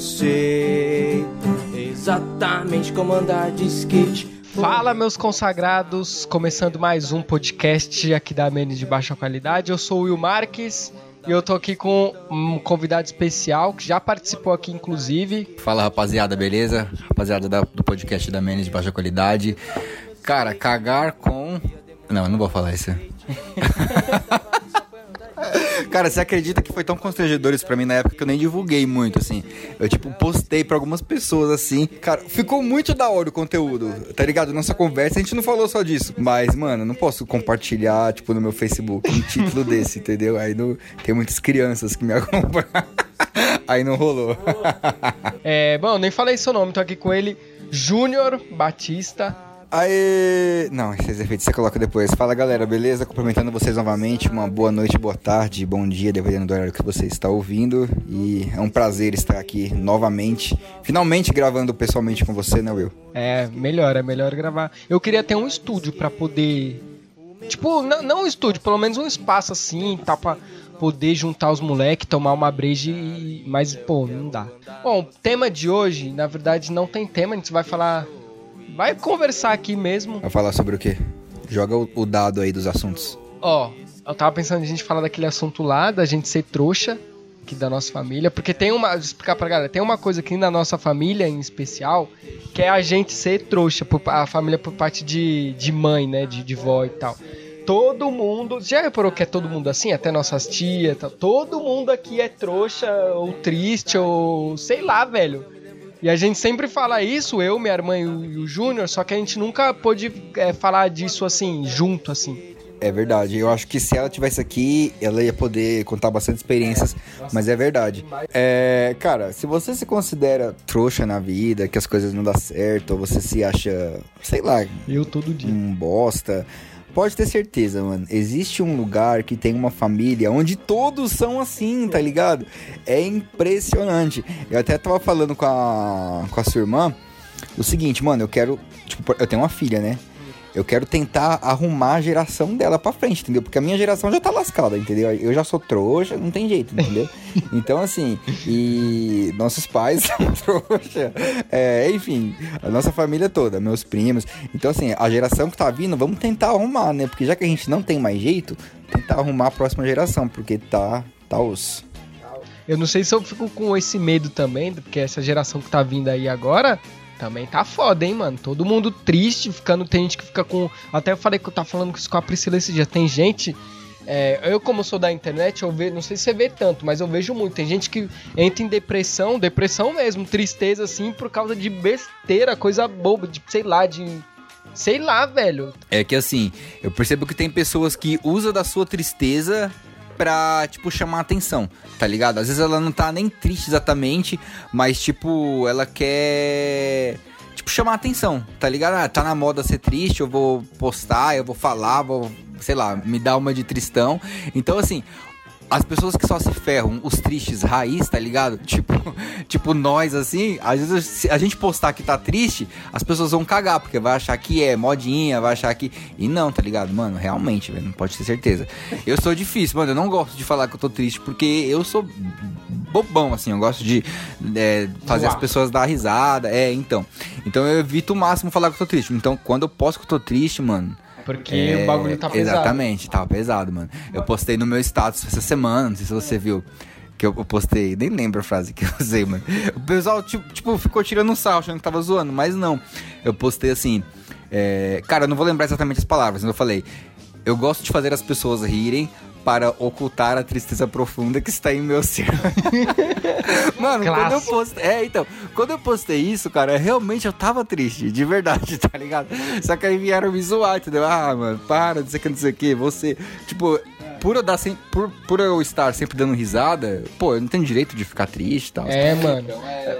eu sei exatamente como andar de skate. Fala, meus consagrados! Começando mais um podcast aqui da Menes de Baixa Qualidade. Eu sou o Will Marques e eu tô aqui com um convidado especial que já participou aqui, inclusive. Fala, rapaziada, beleza? Rapaziada da- do podcast da Menes de Baixa Qualidade. Cara, cagar com. Não, eu não vou falar isso. Cara, você acredita que foi tão constrangedor isso pra mim na época que eu nem divulguei muito, assim. Eu, tipo, postei pra algumas pessoas, assim. Cara, ficou muito da hora o conteúdo, tá ligado? Nossa conversa, a gente não falou só disso. Mas, mano, não posso compartilhar, tipo, no meu Facebook um título desse, entendeu? Aí tem muitas crianças que me acompanham. Aí não rolou. É, bom, nem falei seu nome, tô aqui com ele, Júnior Batista. Aê! Não, esses efeitos você coloca depois. Fala galera, beleza? Cumprimentando vocês novamente. Uma boa noite, boa tarde, bom dia, dependendo do horário que você está ouvindo. E é um prazer estar aqui novamente. Finalmente gravando pessoalmente com você, né, Will? É, melhor, é melhor gravar. Eu queria ter um estúdio pra poder. Tipo, não, não um estúdio, pelo menos um espaço assim, tá pra poder juntar os moleques, tomar uma breja e. Mas, pô, não dá. Bom, tema de hoje, na verdade, não tem tema, a gente vai falar. Vai conversar aqui mesmo. Vai falar sobre o quê? Joga o, o dado aí dos assuntos. Ó, eu tava pensando em a gente falar daquele assunto lá, da gente ser trouxa, aqui da nossa família, porque tem uma, vou explicar pra galera, tem uma coisa aqui na nossa família em especial, que é a gente ser trouxa, por, a família por parte de, de mãe, né, de, de vó e tal. Todo mundo, já reparou que é todo mundo assim, até nossas tias, e tal, todo mundo aqui é trouxa, ou triste, ou sei lá, velho. E a gente sempre fala isso, eu, minha irmã e o, o Júnior, só que a gente nunca pôde é, falar disso assim, junto, assim. É verdade. Eu acho que se ela tivesse aqui, ela ia poder contar bastante experiências, mas é verdade. É, cara, se você se considera trouxa na vida, que as coisas não dão certo, ou você se acha, sei lá, Eu todo dia. um bosta. Pode ter certeza, mano. Existe um lugar que tem uma família onde todos são assim, tá ligado? É impressionante. Eu até tava falando com a, com a sua irmã o seguinte, mano, eu quero. Tipo, eu tenho uma filha, né? Eu quero tentar arrumar a geração dela pra frente, entendeu? Porque a minha geração já tá lascada, entendeu? Eu já sou trouxa, não tem jeito, entendeu? Então, assim, e nossos pais são trouxa. É, enfim, a nossa família toda, meus primos. Então, assim, a geração que tá vindo, vamos tentar arrumar, né? Porque já que a gente não tem mais jeito, tentar arrumar a próxima geração, porque tá, tá osso. Eu não sei se eu fico com esse medo também, porque essa geração que tá vindo aí agora também tá foda, hein, mano. Todo mundo triste, ficando. Tem gente que fica com. Até eu falei que eu tava falando com a Priscila esse dia. Tem gente. é, eu, como sou da internet, eu vejo. Não sei se você vê tanto, mas eu vejo muito. Tem gente que entra em depressão, depressão mesmo, tristeza assim, por causa de besteira, coisa boba, de sei lá, de. Sei lá, velho. É que assim, eu percebo que tem pessoas que usam da sua tristeza pra, tipo, chamar atenção, tá ligado? Às vezes ela não tá nem triste exatamente, mas, tipo, ela quer, tipo, chamar atenção, tá ligado? Ah, tá na moda ser triste, eu vou postar, eu vou falar, vou, sei lá, me dar uma de tristão. Então, assim, as pessoas que só se ferram, os tristes raiz, tá ligado? Tipo, tipo nós, assim, às vezes se a gente postar que tá triste, as pessoas vão cagar, porque vai achar que é modinha, vai achar que. E não, tá ligado? Mano, realmente, velho, não pode ter certeza. Eu sou difícil, mano, eu não gosto de falar que eu tô triste, porque eu sou bobão, assim, eu gosto de é, fazer Zoar. as pessoas dar risada, é, então. Então eu evito o máximo falar que eu tô triste. Então, quando eu posto que eu tô triste, mano. Porque É, o bagulho tá pesado. Exatamente, tava pesado, mano. Eu postei no meu status essa semana, não sei se você viu. Que eu postei, nem lembro a frase que eu usei, mano. O pessoal, tipo, tipo, ficou tirando um sarro, achando que tava zoando, mas não. Eu postei assim. é, Cara, eu não vou lembrar exatamente as palavras, mas eu falei. Eu gosto de fazer as pessoas rirem para ocultar a tristeza profunda que está em meu ser. Mano, quando eu postei. É, então, quando eu postei isso, cara, realmente eu tava triste, de verdade, tá ligado? Só que aí vieram me zoar, entendeu? Ah, mano, para, não sei o que, não sei o que. Você, tipo, por eu, dar sem, por, por eu estar sempre dando risada, pô, eu não tenho direito de ficar triste e tal. É, mano.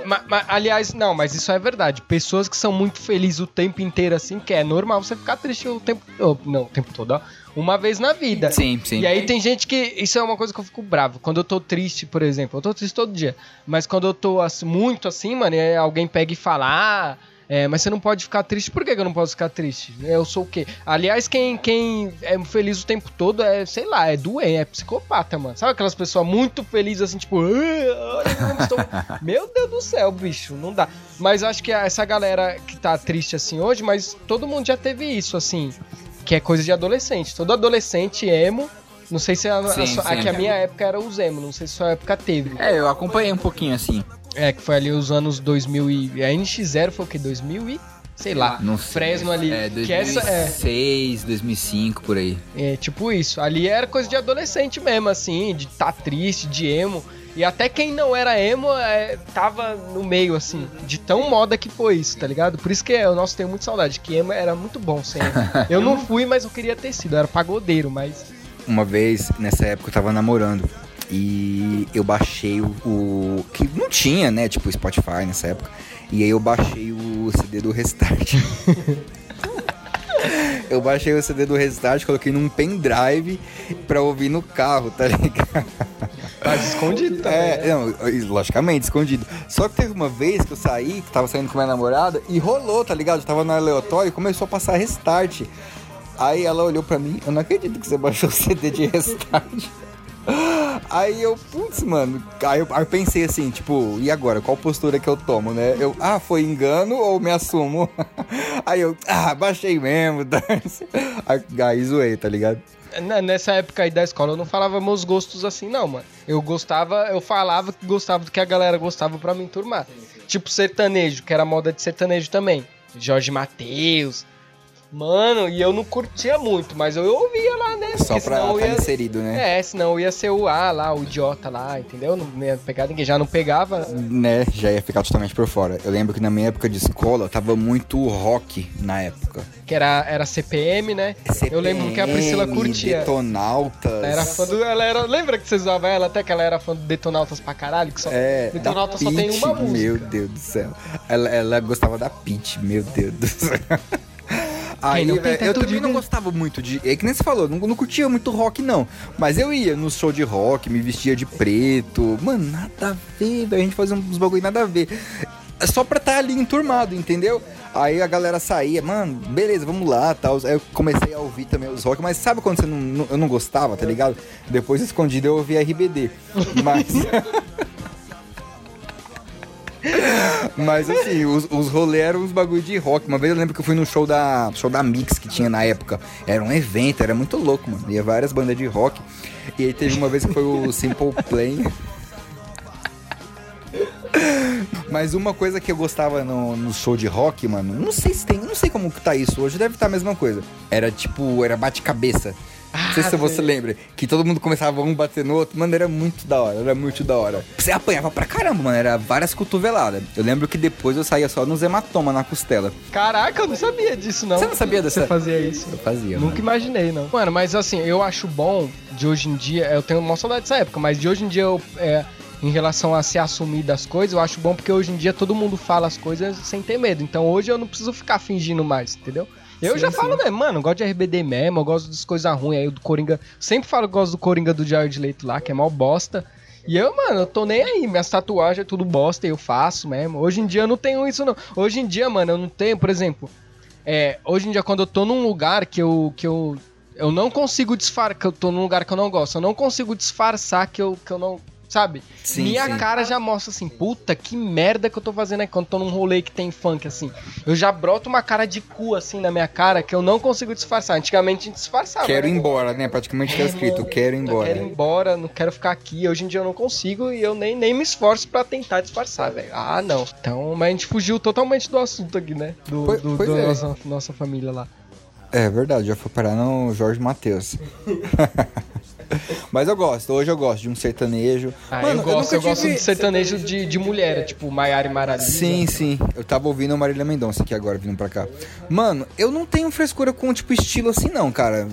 Ma- ma- aliás, não, mas isso é verdade. Pessoas que são muito felizes o tempo inteiro, assim, que é normal você ficar triste o tempo. oh, não, o tempo todo, ó. Uma vez na vida. Sim, sim. E aí tem gente que. Isso é uma coisa que eu fico bravo. Quando eu tô triste, por exemplo, eu tô triste todo dia. Mas quando eu tô assim, muito assim, mano, aí alguém pega e fala, ah, É, mas você não pode ficar triste. Por que, que eu não posso ficar triste? Eu sou o quê? Aliás, quem, quem é feliz o tempo todo é, sei lá, é doente, é psicopata, mano. Sabe aquelas pessoas muito felizes assim, tipo, "Ah, estou. Meu Deus do céu, bicho, não dá. Mas acho que essa galera que tá triste assim hoje, mas todo mundo já teve isso, assim, que é coisa de adolescente. Todo adolescente emo. Não sei se a, a Sim, sua- sim. aqui a minha época era os emo, não sei se a sua época teve. É, eu acompanhei um pouquinho assim. É, que foi ali os anos 2000 e... A NX0 foi o quê? 2000 e... Sei lá. Não. Fresno ali. É, que essa é, 2006, 2005, por aí. é, tipo isso. Ali era coisa de adolescente mesmo, assim, de tá triste, de emo. E até quem não era emo é, tava no meio, assim, de tão moda que foi isso, tá ligado? Por isso que eu, nossa, tenho muita saudade, que emo era muito bom sem emo. Eu não fui, mas eu queria ter sido, eu era pagodeiro, mas... Uma vez, nessa época, eu tava namorando. E eu baixei o, o- Que não tinha, né? Tipo, Spotify nessa época. E aí eu baixei o CD do Restart. eu baixei o CD do Restart, coloquei num pendrive pra ouvir no carro, tá ligado? Mas escondido também, É, não, logicamente, escondido. Só que teve uma vez que eu saí, que tava saindo com minha namorada, e rolou, tá ligado? Eu tava no aleatório e começou a passar restart. Aí ela olhou pra mim, eu não acredito que você baixou o CD de restart. Aí eu, putz, mano, aí eu, aí eu pensei assim, tipo, e agora? Qual postura que eu tomo, né? Eu, ah, foi engano ou me assumo? Aí eu, ah, baixei mesmo, dane-se. Aí, aí zoei, tá ligado? Nessa época aí da escola eu não falava meus gostos assim, não, mano. Eu gostava, eu falava que gostava do que a galera gostava pra me enturmar. Tipo sertanejo, que era moda de sertanejo também. Jorge Mateus. Mano, e eu não curtia muito, mas eu ouvia lá, né? Só Porque pra estar ia... inserido, né? É, senão eu ia ser o A lá, o idiota lá, entendeu? Não ia pegar ninguém, já não pegava. né, já ia ficar totalmente por fora. Eu lembro que na minha época de escola tava muito rock na época. Que era, era CPM, né? eu lembro que a Priscila CPM, curtia. Detonautas. Ela era fã do. Ela era, lembra que você zoava ela até que ela era fã do Detonautas pra caralho? Que só, É, Detonautas só tem Pitty, uma música. Meu Deus do céu. Ela, ela gostava da Peach, meu Deus do céu. Aí, não velho, eu também não gostava muito de. É que nem você falou, não, não curtia muito rock, não. Mas eu ia no show de rock, me vestia de preto. Mano, nada a ver, velho. A gente fazia uns bagulho nada a ver. É só pra estar ali enturmado, entendeu? Aí a galera saía, mano, beleza, vamos lá, tal. Aí eu comecei a ouvir também os rock, mas sabe quando você não, não- eu não gostava, tá ligado? Depois escondido eu ouvia RBD. Mas. Mas assim, os, os rolês eram uns bagulho de rock. Uma vez eu lembro que eu fui no show da, show da Mix que tinha na época. Era um evento, era muito louco, mano. Ia várias bandas de rock. E aí teve uma vez que foi o Simple Plan. Mas uma coisa que eu gostava no, no show de rock, mano, não sei se tem, não sei como que tá isso hoje, deve estar a mesma coisa. Era tipo, era bate-cabeça. Não sei Ah, se você sei. lembra, que todo mundo começava um bater no outro, mano, era muito da hora, era muito da hora. Você apanhava pra caramba, mano, era várias cotoveladas. Eu lembro que depois eu saía só nos hematomas na costela. Caraca, eu não sabia disso, não. Você não sabia dessa? Você fazia isso. Eu fazia, Nunca mano. imaginei, não. Mano, mas assim, eu acho bom de hoje em dia. Eu tenho uma saudade dessa época, mas de hoje em dia eu. é, em relação a se assumir das coisas, eu acho bom porque hoje em dia todo mundo fala as coisas sem ter medo. Então hoje eu não preciso ficar fingindo mais, entendeu? Eu Sim, já sim. falo mesmo, mano, eu gosto de RBD mesmo, eu gosto das coisas ruins aí, do Coringa. Sempre falo que eu gosto do Coringa do Jared Leito lá, que é mal bosta. E eu, mano, eu tô nem aí, minhas tatuagens é tudo bosta e eu faço mesmo. Hoje em dia eu não tenho isso, não. Hoje em dia, mano, eu não tenho, por exemplo, é, hoje em dia, quando eu tô num lugar que eu. Que eu eu não consigo disfarçar, que eu tô num lugar que eu não gosto, eu não consigo disfarçar que eu, que eu não. Sabe? Sim, Minha sim. cara já mostra assim, puta, que merda que eu tô fazendo aqui quando tô num rolê que tem funk, assim. Eu já broto uma cara de cu, assim, na minha cara que eu não consigo disfarçar. Antigamente a gente disfarçava. Quero ir né? embora, né? Praticamente tá É, escrito, quero ir Eu embora. quero ir embora, não quero ficar aqui. Hoje em dia eu não consigo e eu nem, nem me esforço pra tentar disfarçar, velho. Ah, não. Então, mas a gente fugiu totalmente do assunto aqui, né? Do, Pois- do, pois do é. nossa, nossa família lá. É verdade, já foi parar no Jorge Matheus. Mas eu gosto, hoje eu gosto de um sertanejo. Ah, Mano, eu gosto, nunca eu, gosto de sertanejo de, de mulher, tipo Maiara e Maravilha. Sim, sim. Eu tava ouvindo a Marília Mendonça aqui agora, vindo pra cá. Mano, eu não tenho frescura com, tipo, estilo assim, não, cara.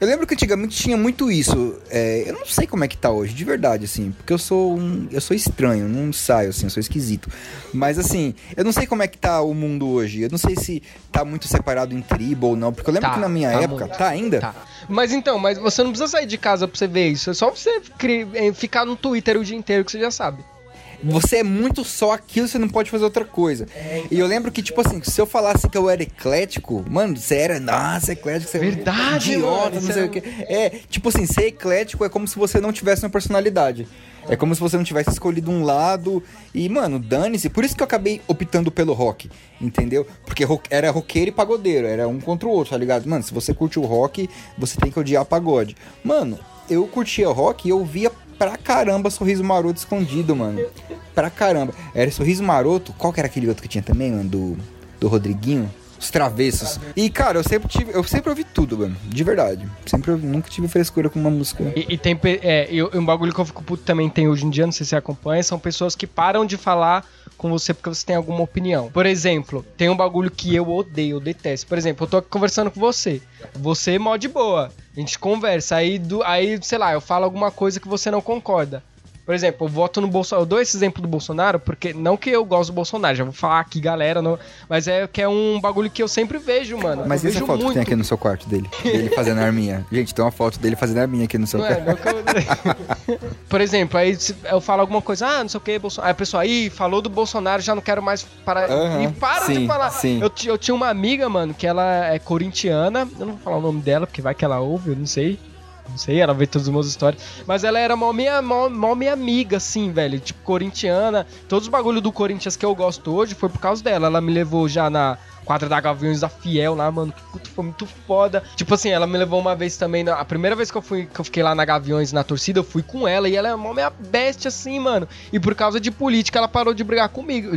Eu lembro que antigamente tinha muito isso. É, eu não sei como é que tá hoje, de verdade, assim. Porque eu sou um. Eu sou estranho, não saio, assim, eu sou esquisito. Mas, assim, eu não sei como é que tá o mundo hoje. Eu não sei se tá muito separado em tribo ou não. Porque eu lembro Tá, que na minha tá época. muito. Tá ainda? Tá. Mas então, mas você não precisa sair de casa pra você ver isso. É só você eh, ficar no Twitter o dia inteiro que você já sabe. Você é muito só aquilo, você não pode fazer outra coisa. E eu lembro que, tipo assim, se eu falasse que eu era eclético, mano, você era, nossa, eclético, você Verdade, é idiota, mano, não sei o quê. É, tipo assim, ser eclético é como se você não tivesse uma personalidade. É como se você não tivesse escolhido um lado. E, mano, dane-se. Por isso que eu acabei optando pelo rock, entendeu? Porque rock- era roqueiro e pagodeiro. Era um contra o outro, tá ligado? Mano, se você curte o rock, você tem que odiar pagode. Mano, eu curtia rock e eu via pra caramba Sorriso Maroto escondido, mano. Pra caramba. Era Sorriso Maroto. Qual que era aquele outro que tinha também, mano? Do, do Rodriguinho? Os Travessos. E, cara, eu sempre tive. Eu sempre ouvi tudo, mano. De verdade. Sempre ouvi- nunca tive frescura com uma música. E, e tem. É, e um bagulho que eu fico puto também tem hoje em dia, não sei se você acompanha, são pessoas que param de falar com você porque você tem alguma opinião. Por exemplo, tem um bagulho que eu odeio, eu detesto. Por exemplo, eu tô aqui conversando com você. Você é mó de boa. A gente conversa. Aí, do, aí, sei lá, eu falo alguma coisa que você não concorda. Por exemplo, eu voto no Bolsonaro. Eu dou esse exemplo do Bolsonaro, porque não que eu gosto do Bolsonaro, já vou falar aqui, galera, não- mas é que é um bagulho que eu sempre vejo, mano. Mas eu essa foto que muito. tem aqui no seu quarto dele? Dele fazendo arminha. Gente, tem uma foto dele fazendo arminha aqui no seu Não é, quarto. que eu- Por exemplo, aí eu falo alguma coisa, ah, não sei o que, Bolsonaro. Aí a pessoa aí falou do Bolsonaro, já não quero mais parar. Aham, E para de sim, falar. sim. Eu, eu tinha uma amiga, mano, que ela é corintiana. Eu não vou falar o nome dela, porque vai que ela ouve, eu não sei. Não sei, ela vê todas as minhas histórias. Mas ela era mó minha, mó, mó minha amiga, assim, velho. Tipo, corintiana. Todos os bagulho do Corinthians que eu gosto hoje foi por causa dela. Ela me levou já na quadra da Gaviões da Fiel lá, mano. Que puto, foi muito foda. Tipo assim, ela me levou uma vez também. na- a primeira vez que eu, fui, que eu fiquei lá na Gaviões, na torcida, eu fui com ela. E ela é mó minha bestia, assim, mano. E por causa de política, ela parou de brigar comigo.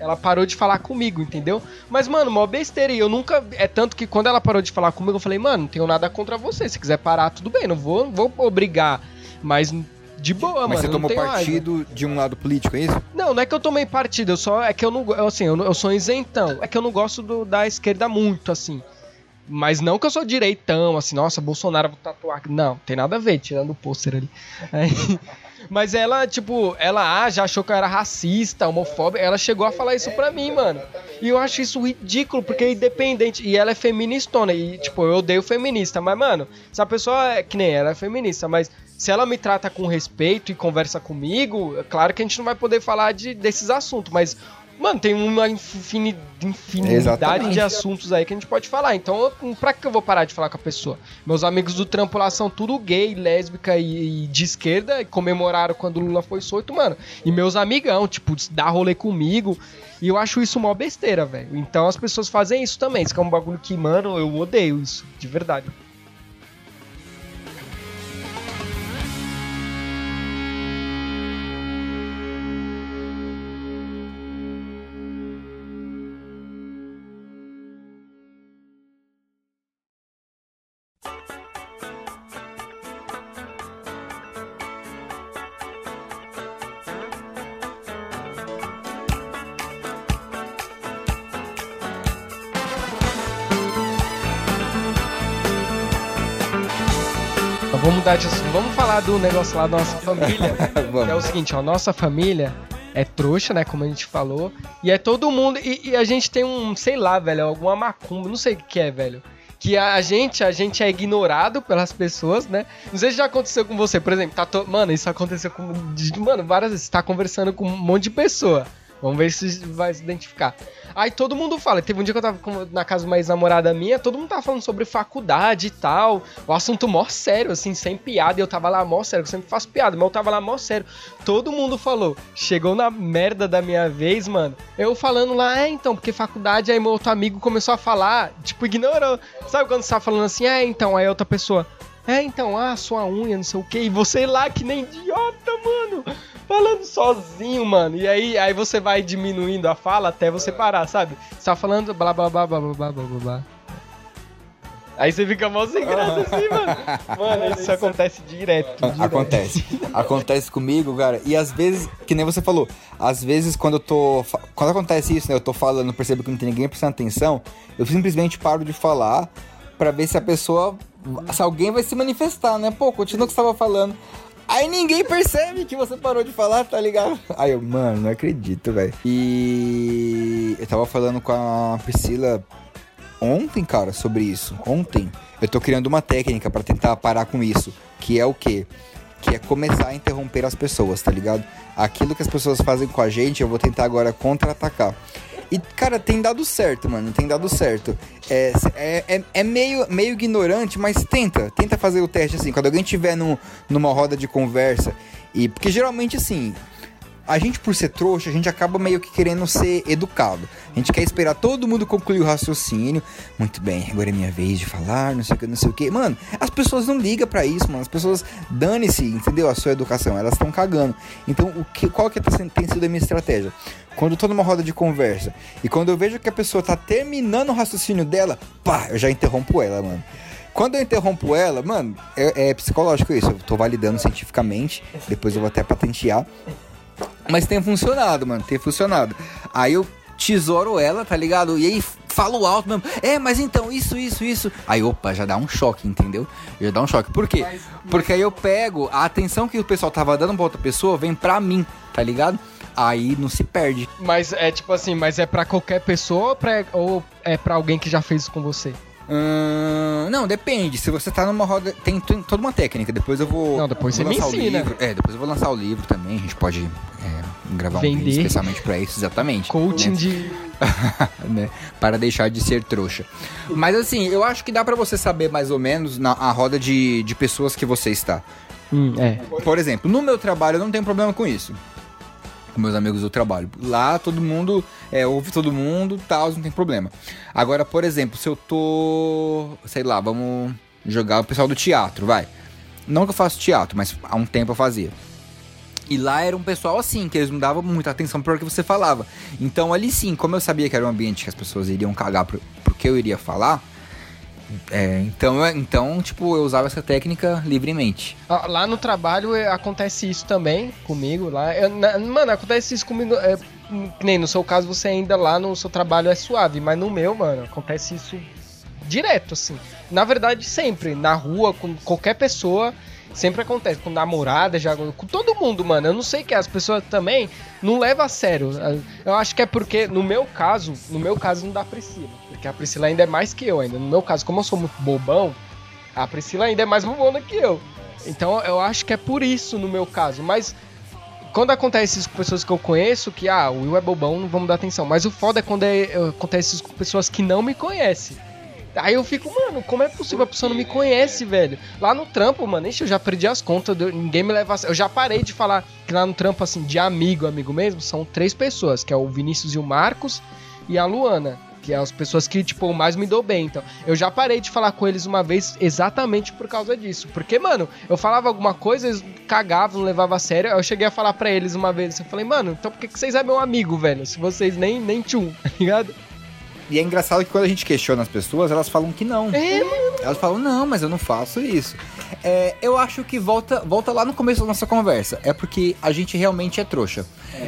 Ela parou de falar comigo, entendeu? Mas, mano, mó besteira. E eu nunca. É tanto que quando ela parou de falar comigo, eu falei, mano, não tenho nada contra você. Se quiser parar, tudo bem. Não vou, não vou obrigar. Mas de boa, Mas mano. você eu não tomou partido de um lado político, é isso? Não, não é que eu tomei partido, eu só é que eu não, eu, assim, eu, eu sou isentão. É que eu não gosto do- da esquerda muito, assim. Mas não que eu sou direitão, assim, nossa, Bolsonaro vou tatuar. Não, tem nada a ver, tirando o pôster ali. Aí- mas ela, tipo, ela ah, já achou que eu era racista, homofóbica. Ela chegou a falar isso pra mim, mano. E eu acho isso ridículo, porque é independente. E ela é feministona. E, tipo, eu odeio feminista. Mas, mano, se a pessoa é que nem ela é feminista, mas se ela me trata com respeito e conversa comigo, é claro que a gente não vai poder falar de, desses assuntos. Mas, mano, tem uma infini- infinidade Exatamente. de assuntos aí que a gente pode falar. Então, eu, pra que eu vou parar de falar com a pessoa? Meus amigos do trampo lá são tudo gay, lésbica e, e de esquerda, e comemoraram quando o Lula foi solto, mano. E meus amigão, tipo, dá rolê comigo. E eu acho isso mó besteira, velho. Então as pessoas fazem isso também. Isso é um bagulho que, mano, eu odeio isso, de verdade. Do negócio lá da nossa família. É o seguinte, ó, nossa família é trouxa, né, como a gente falou, e é todo mundo, e, e a gente tem um, sei lá, velho, alguma macumba, não sei o que é, velho. Que a gente, a gente é ignorado pelas pessoas, né? Não sei se já aconteceu com você, por exemplo, tá to... mano, isso aconteceu com, mano, várias vezes, você tá conversando com um monte de pessoa. Vamos ver se vai se identificar. Aí todo mundo fala. Teve um dia que eu tava na casa de uma ex-namorada minha, todo mundo tava falando sobre faculdade e tal. O assunto mó sério, assim, sem piada. E eu tava lá mó sério, eu sempre faço piada, mas eu tava lá mó sério. Todo mundo falou. Chegou na merda da minha vez, mano. Eu falando lá, é então, porque faculdade, aí meu outro amigo começou a falar, tipo, ignorou. Sabe quando você tá falando assim, é então, aí outra pessoa. É, então, ah, sua unha, não sei o que, e você lá que nem idiota, mano, falando sozinho, mano. E aí, aí você vai diminuindo a fala até você parar, sabe? Você tá falando blá blá blá blá blá blá blá blá. Aí você fica mal sem graça assim, mano. Mano, isso acontece direto. direto. Acontece. Acontece comigo, cara. E às vezes, que nem você falou, às vezes quando eu tô. Quando acontece isso, né? Eu tô falando, percebo que não tem ninguém prestando atenção, eu simplesmente paro de falar pra ver se a pessoa. Se alguém vai se manifestar, né? Pô, continua o que você tava falando. Aí ninguém percebe que você parou de falar, tá ligado? Aí eu, mano, não acredito, velho. E eu tava falando com a Priscila ontem, cara, sobre isso. Ontem. Eu tô criando uma técnica pra tentar parar com isso. Que é o quê? que é começar a interromper as pessoas, tá ligado? Aquilo que as pessoas fazem com a gente, eu vou tentar agora contra-atacar. E, cara, tem dado certo, mano. Tem dado certo. É, é, é, é, meio, meio ignorante, mas tenta. Tenta fazer o teste assim. Quando alguém tiver no, numa roda de conversa. E. Porque geralmente, assim, a gente, por ser trouxa, a gente acaba meio que querendo ser educado. A gente quer esperar todo mundo concluir o raciocínio. Muito bem, agora é minha vez de falar, não sei o que, não sei o que. Mano, as pessoas não ligam para isso, mano. As pessoas dane-se, entendeu? A sua educação, elas estão cagando. Então, o que, qual que tá tem sido a minha estratégia? Quando eu tô numa roda de conversa e quando eu vejo que a pessoa tá terminando o raciocínio dela, pá, eu já interrompo ela, mano. Quando eu interrompo ela, mano, é, é psicológico isso. Eu tô validando cientificamente. Depois eu vou até patentear. Mas tem funcionado, mano, tem funcionado. Aí eu tesouro ela, tá ligado? E aí falo alto mesmo. É, mas então, isso, isso, isso. Aí, opa, já dá um choque, entendeu? Já dá um choque. Por quê? Porque aí eu pego a atenção que o pessoal tava dando pra outra pessoa, vem pra mim, tá ligado? Aí não se perde. Mas é tipo assim, mas é pra qualquer pessoa ou, pra, ou é pra alguém que já fez isso com você? Hum, não, depende. Se você tá numa roda. Tem, tem toda uma técnica. Depois eu vou. Não, depois vou você me ensina. É, depois eu vou lançar o livro também. A gente pode é, gravar Vender. um vídeo especialmente pra isso, exatamente. Coaching né? de. né? Para deixar de ser trouxa. Mas assim, eu acho que dá para você saber mais ou menos na a roda de, de pessoas que você está. Hum, é. Por exemplo, no meu trabalho eu não tenho problema com isso com meus amigos do trabalho. Lá todo mundo é, ouve todo mundo, tal, não tem problema. Agora, por exemplo, se eu tô, sei lá, vamos jogar o pessoal do teatro, vai. Não que eu faço teatro, mas há um tempo eu fazia. E lá era um pessoal assim, que eles não davam muita atenção para o que você falava. Então ali sim, como eu sabia que era um ambiente que as pessoas iriam cagar pro que eu iria falar, é, então, então, tipo, eu usava essa técnica livremente. Lá no trabalho é, acontece isso também comigo. Lá, eu, na, mano, acontece isso comigo. É, nem no seu caso, você ainda lá no seu trabalho é suave, mas no meu, mano, acontece isso direto, assim. Na verdade, sempre. Na rua, com qualquer pessoa, Sempre acontece com namorada, já com todo mundo, mano. Eu não sei que as pessoas também não levam a sério. Eu acho que é porque no meu caso, no meu caso não dá Priscila, porque a Priscila ainda é mais que eu ainda. No meu caso, como eu sou muito bobão, a Priscila ainda é mais bobona que eu. Então eu acho que é por isso no meu caso, mas quando acontece isso com pessoas que eu conheço, que ah, o Will é bobão, não vamos dar atenção. Mas o foda é quando é, acontece isso com pessoas que não me conhecem. Aí eu fico, mano, como é possível? A pessoa não me conhece, velho. Lá no trampo, mano, ixi, eu já perdi as contas, ninguém me leva a Eu já parei de falar que lá no trampo, assim, de amigo, amigo mesmo, são três pessoas, que é o Vinícius e o Marcos e a Luana. Que é as pessoas que, tipo, mais me dou bem. Então, eu já parei de falar com eles uma vez exatamente por causa disso. Porque, mano, eu falava alguma coisa, eles cagavam, não levavam a sério. Eu cheguei a falar para eles uma vez, eu falei, mano, então por que, que vocês é meu amigo, velho? Se vocês nem, nem tchum, tá ligado? E é engraçado que quando a gente questiona as pessoas, elas falam que não. É, elas falam, não, mas eu não faço isso. É, eu acho que volta, volta lá no começo da nossa conversa. É porque a gente realmente é trouxa.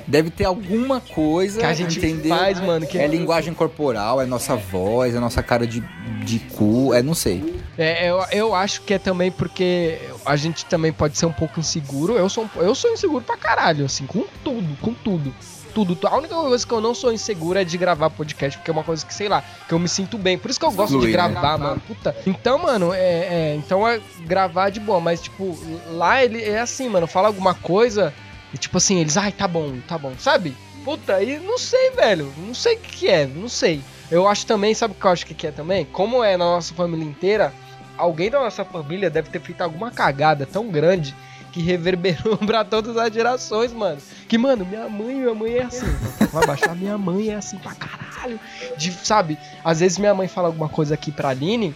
Deve ter alguma coisa que a gente entendeu? faz, mano. Que é, é linguagem corporal, é nossa voz, é nossa cara de, de cu, é não sei. É, eu, eu acho que é também porque a gente também pode ser um pouco inseguro. Eu sou, eu sou inseguro pra caralho, assim, com tudo, com tudo tudo. A única coisa que eu não sou insegura é de gravar podcast, porque é uma coisa que, sei lá, que eu me sinto bem. Por isso que eu gosto Fluir, de né? gravar, né? mano. Puta. Então, mano, é, é, Então é gravar de boa, mas, tipo, lá ele é assim, mano. Fala alguma coisa e, tipo assim, eles, ai, tá bom, tá bom, sabe? Puta, e não sei, velho. Não sei o que, que é, não sei. Eu acho também, sabe o que eu acho que, que é também? Como é na nossa família inteira, alguém da nossa família deve ter feito alguma cagada tão grande que reverberou pra todas as gerações, mano. Que, mano, minha mãe, minha mãe é assim. Vai baixar, minha mãe é assim pra caralho. De, sabe, às vezes minha mãe fala alguma coisa aqui pra Aline,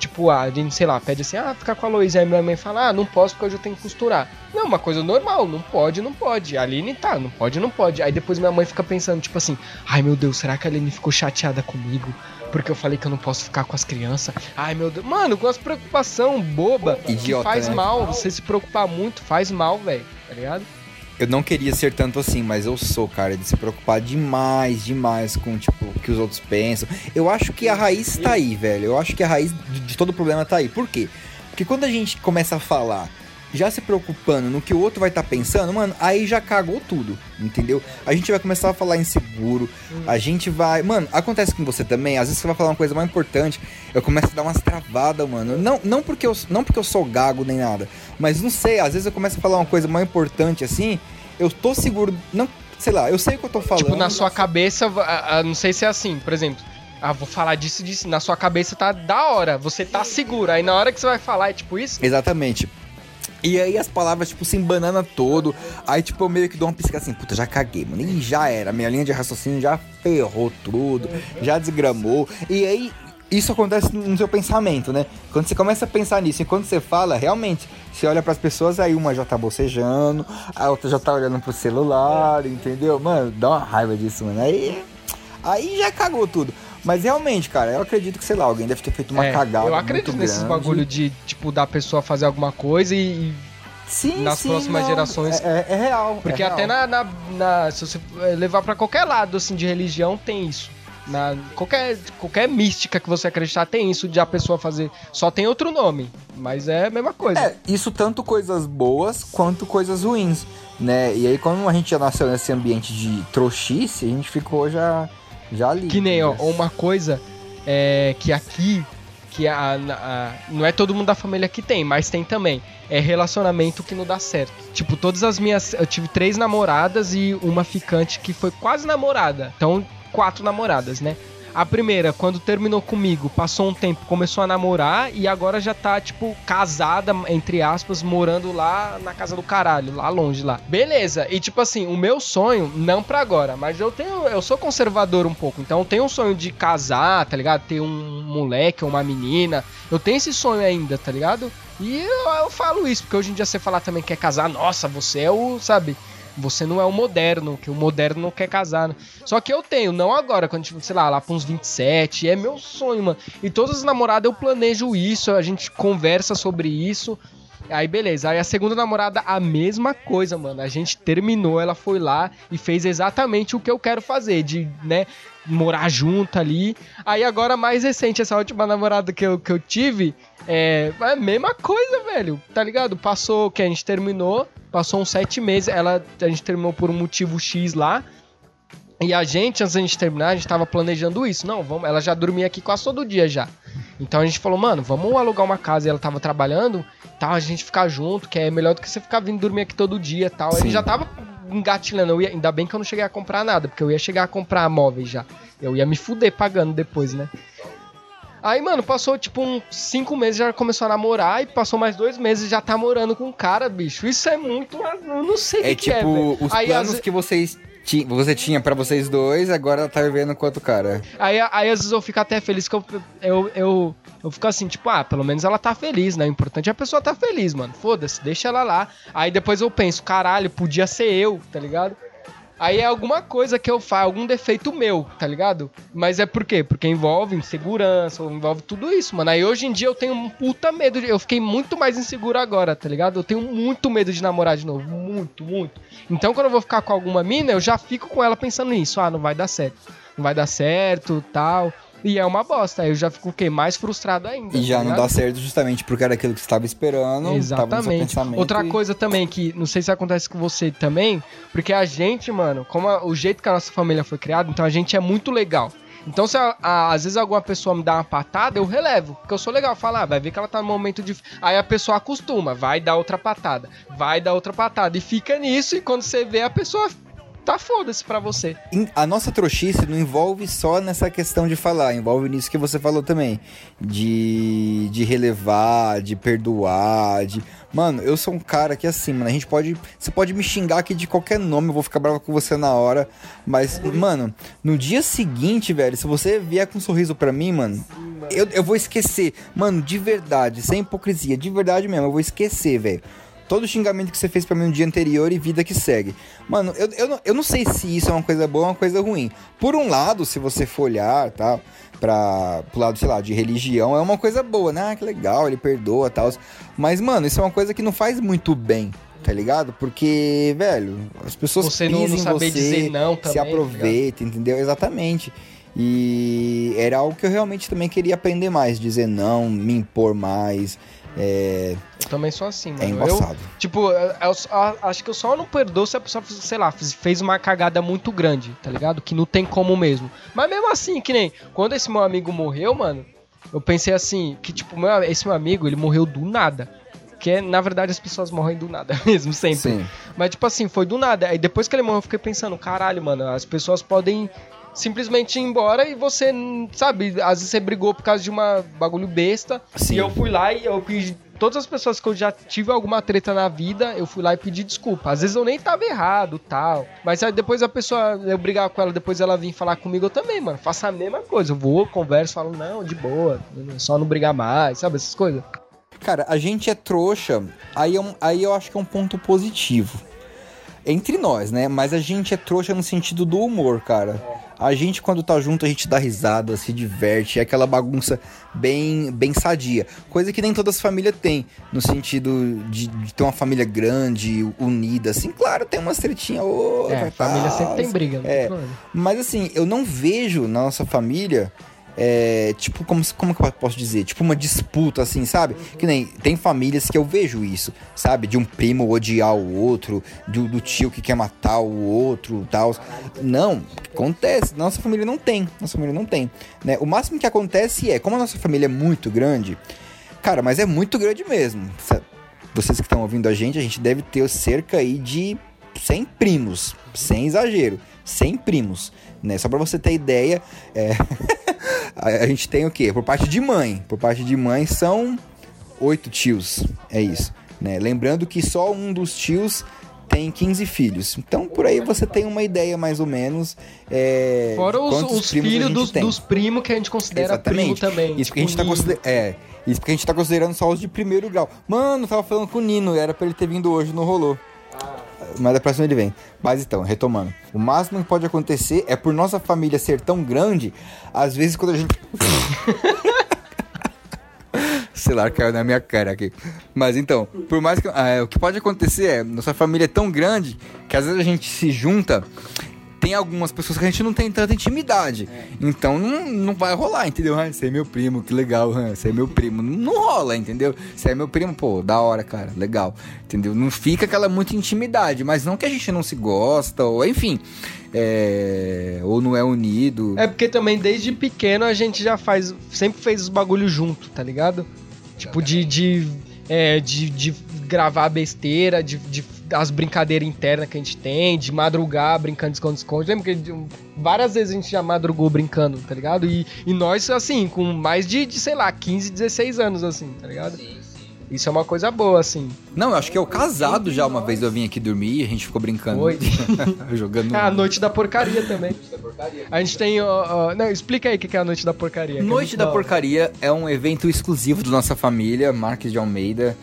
tipo, a Aline, sei lá, pede assim, ah, ficar com a Luísa. Aí minha mãe fala, ah, não posso porque hoje eu tenho que costurar. Não, uma coisa normal, não pode, não pode. A Aline tá, não pode, não pode. Aí depois minha mãe fica pensando, tipo assim, ai meu Deus, será que a Aline ficou chateada comigo? porque eu falei que eu não posso ficar com as crianças. Ai, meu Deus. Mano, com as preocupação boba. Idiota, faz né? mal. Você se preocupar muito faz mal, velho. Tá ligado? Eu não queria ser tanto assim, mas eu sou, cara, de se preocupar demais, demais com, tipo, o que os outros pensam. Eu acho que a raiz tá aí, velho. Eu acho que a raiz de todo o problema tá aí. Por quê? Porque quando a gente começa a falar já se preocupando no que o outro vai estar tá pensando, mano, aí já cagou tudo, entendeu? A gente vai começar a falar inseguro, a gente vai. Mano, acontece com você também, às vezes você vai falar uma coisa mais importante, eu começo a dar umas travadas, mano. Não, não, porque eu, não porque eu sou gago nem nada, mas não sei, às vezes eu começo a falar uma coisa mais importante assim, eu tô seguro. Não, sei lá, eu sei o que eu tô falando. Tipo, na sua cabeça, não sei se é assim, por exemplo ah, vou falar disso, disso. Na sua cabeça tá da hora, você tá seguro. Aí na hora que você vai falar é tipo isso? Exatamente. E aí as palavras, tipo, se embanana todo. Aí, tipo, eu meio que dou uma piscada assim, puta, já caguei, mano. E já era. Minha linha de raciocínio já ferrou tudo, já desgramou. E aí, isso acontece no seu pensamento, né? Quando você começa a pensar nisso, e quando você fala, realmente, você olha para as pessoas, aí uma já tá bocejando, a outra já tá olhando pro celular, entendeu? Mano, dá uma raiva disso, mano. Aí, aí já cagou tudo. Mas realmente, cara, eu acredito que, sei lá, alguém deve ter feito uma é, cagada. Eu acredito nesses grande. bagulho de, tipo, da pessoa fazer alguma coisa e. Sim, nas sim, próximas não, gerações. É, é, é, real. Porque é até real. Na, na, na, Se você levar para qualquer lado, assim, de religião, tem isso. Na, qualquer, qualquer mística que você acreditar tem isso de a pessoa fazer. Só tem outro nome, mas é a mesma coisa. É, isso tanto coisas boas quanto coisas ruins, né? E aí, quando a gente já nasceu nesse ambiente de trouxice, a gente ficou já já li. Que nem, ó, uma coisa é, que aqui, que a, a, não é todo mundo da família que tem, mas tem também. É relacionamento que não dá certo. Tipo, todas as minhas. Eu tive três namoradas e uma ficante que foi quase namorada. Então, quatro namoradas, né? A primeira, quando terminou comigo, passou um tempo, começou a namorar e agora já tá, tipo, casada, entre aspas, morando lá na casa do caralho, lá longe lá. Beleza. E tipo assim, o meu sonho, não pra agora, mas eu tenho. Eu sou conservador um pouco. Então eu tenho um sonho de casar, tá ligado? Ter um moleque ou uma menina. Eu tenho esse sonho ainda, tá ligado? E eu, eu falo isso, porque hoje em dia você falar também que quer casar, nossa, você é o, sabe? Você não é o moderno, que o moderno não quer casar. Né? Só que eu tenho, não agora, quando, tipo, sei lá, lá pra uns 27. É meu sonho, mano. E todas as namoradas eu planejo isso, a gente conversa sobre isso. Aí beleza, aí a segunda namorada a mesma coisa, mano. A gente terminou, ela foi lá e fez exatamente o que eu quero fazer, de, né, morar junto ali. Aí agora mais recente, essa última namorada que eu, que eu tive, é, é a mesma coisa, velho. Tá ligado? Passou que a gente terminou, passou uns sete meses, ela, a gente terminou por um motivo X lá. E a gente, antes da gente terminar, a gente tava planejando isso. Não, vamos, ela já dormia aqui quase todo dia já. Então a gente falou, mano, vamos alugar uma casa e ela tava trabalhando, tal, a gente ficar junto, que é melhor do que você ficar vindo dormir aqui todo dia tal. Sim. Ele já tava engatilhando, eu ia, ainda bem que eu não cheguei a comprar nada, porque eu ia chegar a comprar móveis já. Eu ia me fuder pagando depois, né? Aí, mano, passou tipo uns cinco meses, já começou a namorar, e passou mais dois meses já tá morando com um cara, bicho. Isso é muito. Eu não sei o é, que, tipo, que é. Os Aí, planos as... que vocês você tinha para vocês dois, agora tá vivendo com outro cara. Aí, aí às vezes eu fico até feliz que eu, eu, eu, eu fico assim, tipo, ah, pelo menos ela tá feliz, né? O importante é a pessoa tá feliz, mano. Foda-se, deixa ela lá. Aí depois eu penso, caralho, podia ser eu, tá ligado? Aí é alguma coisa que eu faço, algum defeito meu, tá ligado? Mas é por quê? Porque envolve insegurança, envolve tudo isso, mano. Aí hoje em dia eu tenho um puta medo, de, eu fiquei muito mais inseguro agora, tá ligado? Eu tenho muito medo de namorar de novo, muito, muito. Então quando eu vou ficar com alguma mina, eu já fico com ela pensando nisso, ah, não vai dar certo. Não vai dar certo, tal. E é uma bosta. Aí eu já fico o quê? Mais frustrado ainda. E já tá não dá certo justamente porque era aquilo que você estava esperando. Exatamente. Outra e... coisa também que não sei se acontece com você também, porque a gente, mano, como a, o jeito que a nossa família foi criada, então a gente é muito legal. Então, se a, a, às vezes alguma pessoa me dá uma patada, eu relevo. Porque eu sou legal. Falar, ah, vai ver que ela tá no momento de. Aí a pessoa acostuma, vai dar outra patada, vai dar outra patada. E fica nisso, e quando você vê, a pessoa tá foda-se pra você. A nossa trouxice não envolve só nessa questão de falar, envolve nisso que você falou também. De, de relevar, de perdoar, de. Mano, eu sou um cara que assim, mano, a gente pode. Você pode me xingar aqui de qualquer nome, eu vou ficar bravo com você na hora. Mas, mano, no dia seguinte, velho, se você vier com um sorriso pra mim, mano, eu, eu vou esquecer. Mano, de verdade, sem hipocrisia, de verdade mesmo, eu vou esquecer, velho todo o xingamento que você fez para mim no dia anterior e vida que segue. Mano, eu, eu, não, eu não sei se isso é uma coisa boa ou uma coisa ruim. Por um lado, se você for olhar, tá? Pra, pro lado, sei lá, de religião, é uma coisa boa, né? Ah, que legal, ele perdoa e tal. Mas, mano, isso é uma coisa que não faz muito bem tá ligado? Porque, velho, as pessoas você não, não saber você, dizer não também, se tá aproveita, tá entendeu? Exatamente. E era algo que eu realmente também queria aprender mais, dizer não, me impor mais. É, Eu também sou assim, mano. é embaçado. Eu, tipo, eu, eu acho que eu só não perdoo se a pessoa, sei lá, fez- fez uma cagada muito grande, tá ligado? Que não tem como mesmo. Mas mesmo assim, que nem quando esse meu amigo morreu, mano, eu pensei assim, que tipo, meu- esse meu amigo, ele morreu do nada. Que é, na verdade, as pessoas morrem do nada mesmo, sempre. Sim. Mas, tipo assim, foi do nada. Aí depois que ele morreu, eu fiquei pensando, caralho, mano, as pessoas podem simplesmente ir embora e você, sabe, às vezes você brigou por causa de uma bagulho besta. Sim. E eu fui lá e eu pedi. Todas as pessoas que eu já tive alguma treta na vida, eu fui lá e pedi desculpa. Às vezes eu nem tava errado tal. Mas aí depois a pessoa, eu brigar com ela, depois ela vir falar comigo, eu também, mano. Faço a mesma coisa. Eu vou, converso, falo, não, de boa, só não brigar mais, sabe? Essas coisas. Cara, a gente é trouxa, aí, é um- aí eu acho que é um ponto positivo. Entre nós, né? Mas a gente é trouxa no sentido do humor, cara. A gente, quando tá junto, a gente dá risada, se diverte, é aquela bagunça bem, bem sadia. Coisa que nem todas as famílias têm, no sentido de, de ter uma família grande, unida, assim. Claro, tem umas tretinhas, outra, É, família tal, sempre tem briga, não É, mas assim, eu não vejo na nossa família. É, tipo, como, como que eu posso dizer? Tipo uma disputa, assim, sabe? Que nem tem famílias que eu vejo isso, sabe? De um primo odiar o outro, do, do tio que quer matar o outro tal. Não, acontece. Nossa família não tem. Nossa família não tem. Né? O máximo que acontece é, como a nossa família é muito grande, cara, mas é muito grande mesmo. Vocês que estão ouvindo a gente, a gente deve ter cerca aí de 100 primos, sem exagero, 100 primos, né? Só pra você ter ideia, é, a, a gente tem o quê? Por parte de mãe, por parte de mãe são oito tios, é isso, né? Lembrando que só um dos tios tem 15 filhos, então por aí você tem uma ideia mais ou menos. É, Fora os, os filhos dos, dos primos que a gente considera primo Exatamente. também. Isso porque a gente tá Tipo, considerando. É. Isso porque a gente tá considerando só os de primeiro grau. Mano, tava falando com o Nino, era pra ele ter vindo hoje, não rolou. Mas da próxima ele vem. Mas então, retomando. O máximo que pode acontecer é por nossa família ser tão grande, às vezes quando a gente. O celular caiu na minha cara aqui. Mas então, por mais que. ah, o que pode acontecer é, nossa família é tão grande que às vezes a gente se junta. Tem algumas pessoas que a gente não tem tanta intimidade. Então não, não vai rolar, entendeu? Ah, você é meu primo, que legal. ah, Você é meu primo. Não, não rola, entendeu? Você é meu primo, pô, da hora, cara. Legal. Entendeu? Não fica aquela muita intimidade. Mas não que a gente não se gosta, ou enfim. é, ou não é unido. É porque também desde pequeno a gente já faz. Sempre fez os bagulhos junto, tá ligado? Tipo, de. de é, de, de gravar besteira, de, de as brincadeiras internas que a gente tem, de madrugar brincando de esconde-esconde. Lembra que de- várias vezes a gente já madrugou brincando, tá ligado? E, e nós, assim, com mais de, de, sei lá, 15, 16 anos, assim, tá ligado? Isso é uma coisa boa, assim. Não, eu acho que é o casado já uma vez eu vim aqui dormir e a gente ficou brincando. Oi. Jogando. Ah, a noite da porcaria também. A gente tem. ó, ó, não, explica aí o que é a noite da porcaria. que a Noite da fala. Porcaria é um evento exclusivo da nossa família, Marques de Almeida.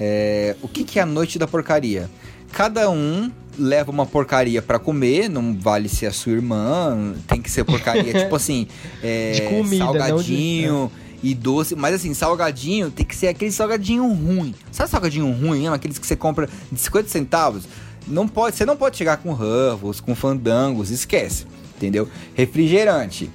É, o que, que é a Noite da Porcaria? Cada um leva uma porcaria pra comer, não vale ser a sua irmã, tem que ser porcaria, tipo assim, é, comida, não de- salgadinho e doce, mas assim, salgadinho tem que ser aquele salgadinho ruim. Sabe salgadinho ruim, mesmo? aqueles que você compra de 50 centavos? Não pode, você não pode chegar com Ruffles, com fandangos, esquece, entendeu? Refrigerante.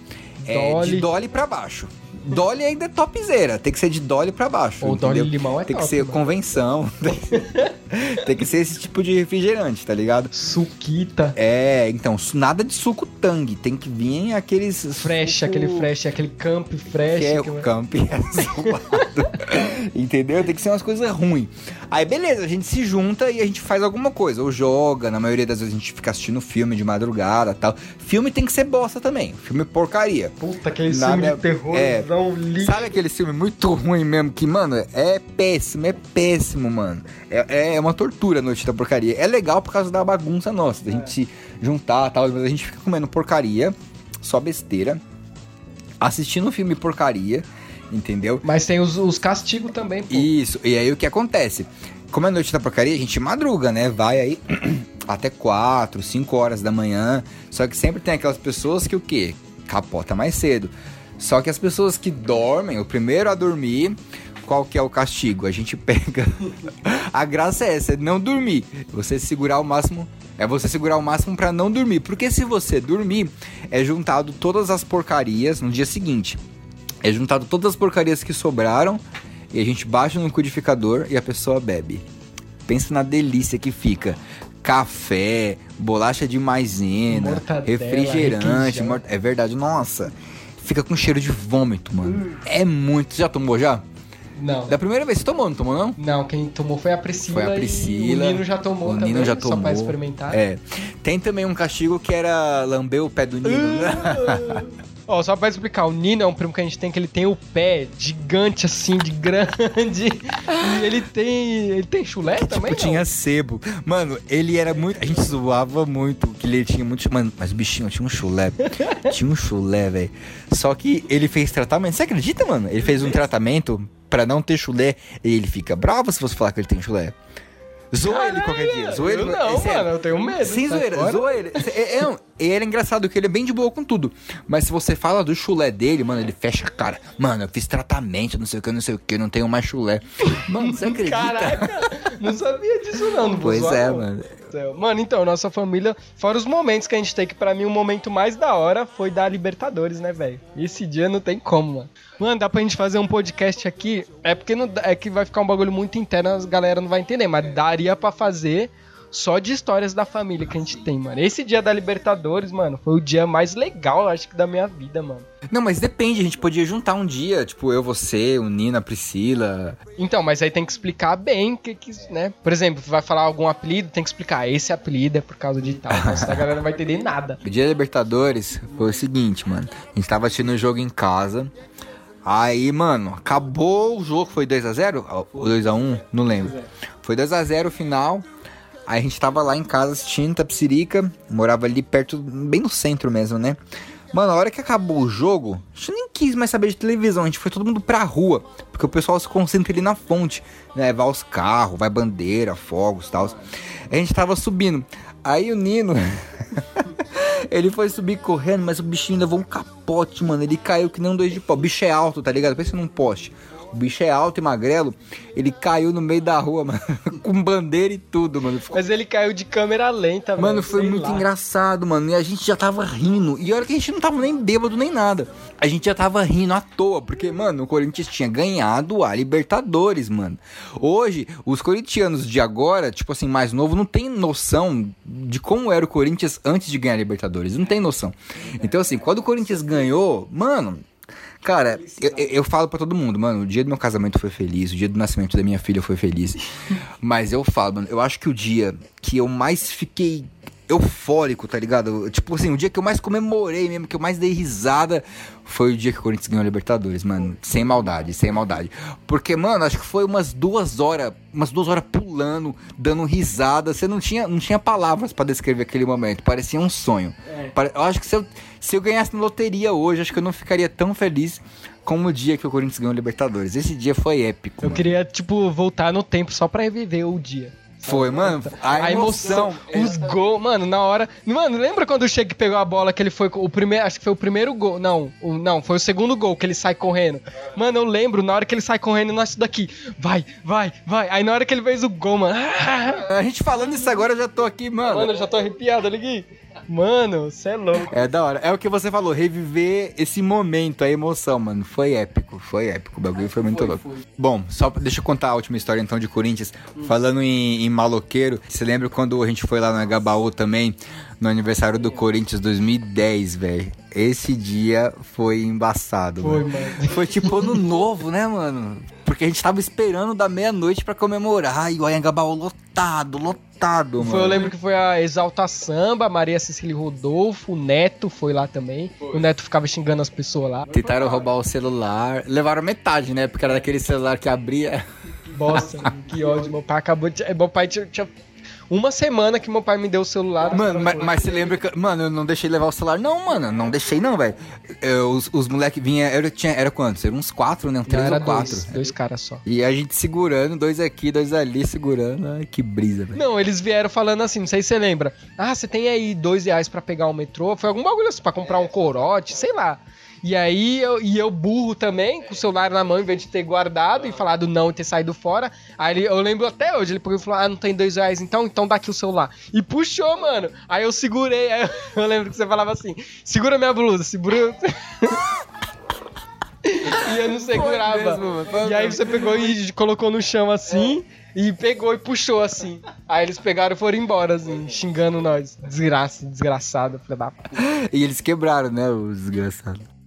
É, Dolly. de Dolly pra baixo. Dolly ainda é topzera, tem que ser de Dolly pra baixo. Ou entendeu? Dolly limão é Tem que top, ser mano. convenção. tem que ser esse tipo de refrigerante, tá ligado? Suquita. É, então, nada de suco tangue, tem que vir aqueles. Fresh, suco aquele fresh, aquele camp fresh. Que é que- o camp Entendeu? Tem que ser umas coisas ruins. Aí, beleza, a gente se junta e a gente faz alguma coisa. Ou joga, na maioria das vezes a gente fica assistindo filme de madrugada tal. Filme tem que ser bosta também. Filme é porcaria. Puta, aquele Na filme minha- de terror, é. não. Sabe aquele filme muito ruim mesmo que, mano, é péssimo, é péssimo, mano. É, é uma tortura a noite da porcaria. É legal por causa da bagunça nossa, da gente se juntar e tal, mas a gente fica comendo porcaria, só besteira, assistindo um filme porcaria, entendeu? Mas tem os, os castigos também, pô. Isso, e aí o que acontece? Como é noite da porcaria, a gente madruga, né? Vai aí até 4, 5 horas da manhã. Só que sempre tem aquelas pessoas que o quê? Capota mais cedo. Só que as pessoas que dormem, o primeiro a dormir, qual que é o castigo? A gente pega. a graça é essa, é não dormir. Você segurar o máximo É você segurar o máximo pra não dormir. Porque se você dormir, é juntado todas as porcarias no dia seguinte. É juntado todas as porcarias que sobraram e a gente baixa no liquidificador e a pessoa bebe. Pensa na delícia que fica. Café, bolacha de maisena, Mortadela, refrigerante. É verdade, nossa. Fica com cheiro de vômito, mano. É muito. Você já tomou já? Não. Da primeira vez, você tomou, não tomou não? Não, quem tomou foi a Priscila. Foi a Priscila. o Nino já tomou O também, Nino já só tomou. pra experimentar. É. Tem também um castigo que era lamber o pé do Nino. né? Ó, só pra explicar, o Nino é um primo que a gente tem que ele tem o pé gigante assim, de grande. e ele tem. Ele tem chulé também? tipo, tinha sebo. Mano, ele era muito. A gente zoava muito que ele tinha muito. Mano, mas o bichinho tinha um chulé. tinha um chulé, velho. Só que ele fez tratamento. Você acredita, mano? Ele fez um tratamento pra não ter chulé. E ele fica bravo se você falar que ele tem chulé. Zoa ele qualquer dia. Zoa ele. Não, é mano, eu tenho medo. Sem zoeira, fora. zoa ele. É, é, ele é engraçado que ele é bem de boa com tudo. Mas se você fala do chulé dele, mano, ele fecha a cara. Mano, eu fiz tratamento, não sei o que, não sei o que, não tenho mais chulé. Mano, você acredita? Caraca, não sabia disso não. não Pois zoar, é, não. mano. Mano, então, nossa família, fora os momentos que a gente tem, que pra mim o momento mais da hora foi da Libertadores, né, velho? Esse dia não tem como, mano. Mano, dá pra gente fazer um podcast aqui, é porque não, é que vai ficar um bagulho muito interno, as galera não vai entender, mas daria pra fazer só de histórias da família que a gente tem, mano. Esse dia da Libertadores, mano, foi o dia mais legal, acho que da minha vida, mano. Não, mas depende, a gente podia juntar um dia, tipo, eu, você, o Nina, a Priscila. Então, mas aí tem que explicar bem que, que, né? Por exemplo, vai falar algum apelido, tem que explicar, esse apelido é por causa de tal, a galera não vai entender nada. O dia da Libertadores foi o seguinte, mano. A gente tava assistindo o jogo em casa. Aí, mano, acabou o jogo, foi 2x0? Ou 2x1? Não lembro. Foi 2x0 o final. A gente tava lá em casa assistindo Tapsirica. Morava ali perto, bem no centro mesmo, né? Mano, a hora que acabou o jogo, a gente nem quis mais saber de televisão. A gente foi todo mundo pra rua. Porque o pessoal se concentra ali na fonte. Né? Vai os carros, vai bandeira, fogos e tal. A gente tava subindo. Aí o Nino. Ele foi subir correndo, mas o bichinho levou um capote, mano. Ele caiu que nem um dois de pau. O bicho é alto, tá ligado? Pensa num poste. O bicho é alto e magrelo. Ele caiu no meio da rua, mano. Com bandeira e tudo, mano. Ficou- Mas ele caiu de câmera lenta, Mano, velho, foi muito lá. engraçado, mano. E a gente já tava rindo. E olha que a gente não tava nem bêbado nem nada. A gente já tava rindo à toa. Porque, mano, o Corinthians tinha ganhado a Libertadores, mano. Hoje, os corintianos de agora, tipo assim, mais novo, não tem noção de como era o Corinthians antes de ganhar a Libertadores. Não tem noção. Então, assim, quando o Corinthians ganhou, mano. Cara, eu, eu- falo pra todo mundo, mano, o dia do meu casamento foi feliz, o dia do nascimento da minha filha foi feliz. Mas eu falo, mano, eu acho que o dia que eu mais fiquei eufórico, tá ligado? Tipo assim, o dia que eu mais comemorei mesmo, que eu mais dei risada, foi o dia que o Corinthians ganhou a Libertadores, mano. Sem maldade, sem maldade. Porque, mano, acho que foi umas duas horas, umas duas horas pulando, dando risada. Você não tinha, não tinha palavras pra descrever aquele momento. Parecia um sonho. Pare- Eu acho que se eu, se eu ganhasse na loteria hoje, acho que eu não ficaria tão feliz como o dia que o Corinthians ganhou a Libertadores. Esse dia foi épico. Eu mano. queria, tipo, voltar no tempo só pra reviver o dia. Foi, mano. A, A emoção, os gols, mano, na hora. Mano, lembra quando o Sheik pegou a bola que ele foi o primeiro, acho que foi o primeiro gol. Não, o, não, foi o segundo gol que ele sai correndo. Mano, eu lembro na hora que ele sai correndo, nós daqui, vai, vai, vai. Aí na hora que ele fez o gol, mano. A gente falando isso agora, eu já tô aqui, mano. Mano, eu já tô arrepiado, aqui. Mano, cê é louco. É da hora. É o que você falou, reviver esse momento, a emoção, mano. Foi épico, foi épico. O bagulho foi muito louco. Bom, só pra- deixa eu contar a última história então de Corinthians. Falando em, em maloqueiro, você lembra quando a gente foi lá no Agabaú também, no aniversário do Corinthians 2010, velho? Esse dia foi embaçado, Foi, mano. mano. Foi tipo ano novo, né, mano? Porque a gente tava esperando da meia-noite pra comemorar. E o Anhangabaú lotado, lotado, mano. Foi, eu lembro que foi a Exalta Samba, Maria Cecília Rodolfo, o Neto foi lá também. O Neto ficava xingando as pessoas lá. Tentaram roubar o celular. Levaram metade, né? Porque era daquele celular que abria. Bosta, que ódio. Meu pai acabou de. Meu pai tinha, tinha uma semana que meu pai me deu o celular. Mano, mas, mas você lembra que. Mano, eu não deixei levar o celular. Não, mano, não deixei não, velho. Os, os moleques vinham. Era, tinha, era quantos? Era uns quatro, né? Um três ou quatro. dois, dois caras só. E a gente segurando, dois aqui, dois ali, segurando. Ai, que brisa, velho. Não, eles vieram falando assim, não sei se você lembra. Ah, você tem aí dois reais pra pegar o metrô? Foi algum bagulho assim, pra comprar um corote, sei lá. E aí eu, e eu burro também, com o celular na mão, em vez de ter guardado e falado não e ter saído fora. Aí ele, eu lembro até hoje, ele pegou e falou: Ah, não tem dois reais então? Então dá aqui o celular. E puxou, mano. Aí eu segurei. Aí eu, eu lembro que você falava assim: segura minha blusa, segura. e eu não segurava. mesmo, e aí você pegou e colocou no chão assim. E pegou e puxou assim. Aí eles pegaram e foram embora, assim, xingando nós. Desgraça, desgraçado, filha da puta. E eles quebraram, né, os desgraçados.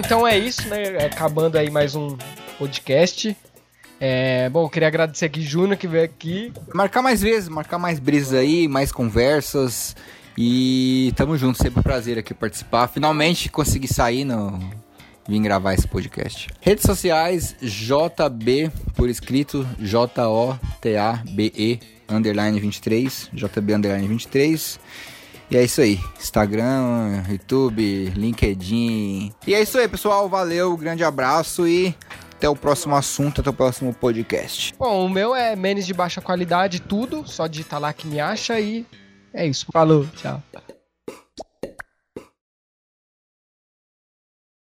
Então é isso, né? Acabando aí mais um podcast. É, bom, queria agradecer aqui Júnior que veio aqui. Marcar mais vezes, marcar mais brisas aí, mais conversas. E tamo junto, sempre um prazer aqui participar. Finalmente consegui sair no. Vim gravar esse podcast. Redes sociais, JB, por escrito, J-O-T-A-B-E, underline 23, JB underline 23. E é isso aí. Instagram, YouTube, LinkedIn. E é isso aí, pessoal. Valeu, grande abraço e até o próximo assunto, até o próximo podcast. Bom, o meu é menos de baixa qualidade, tudo. Só digitar lá que me acha e é isso. Falou, tchau.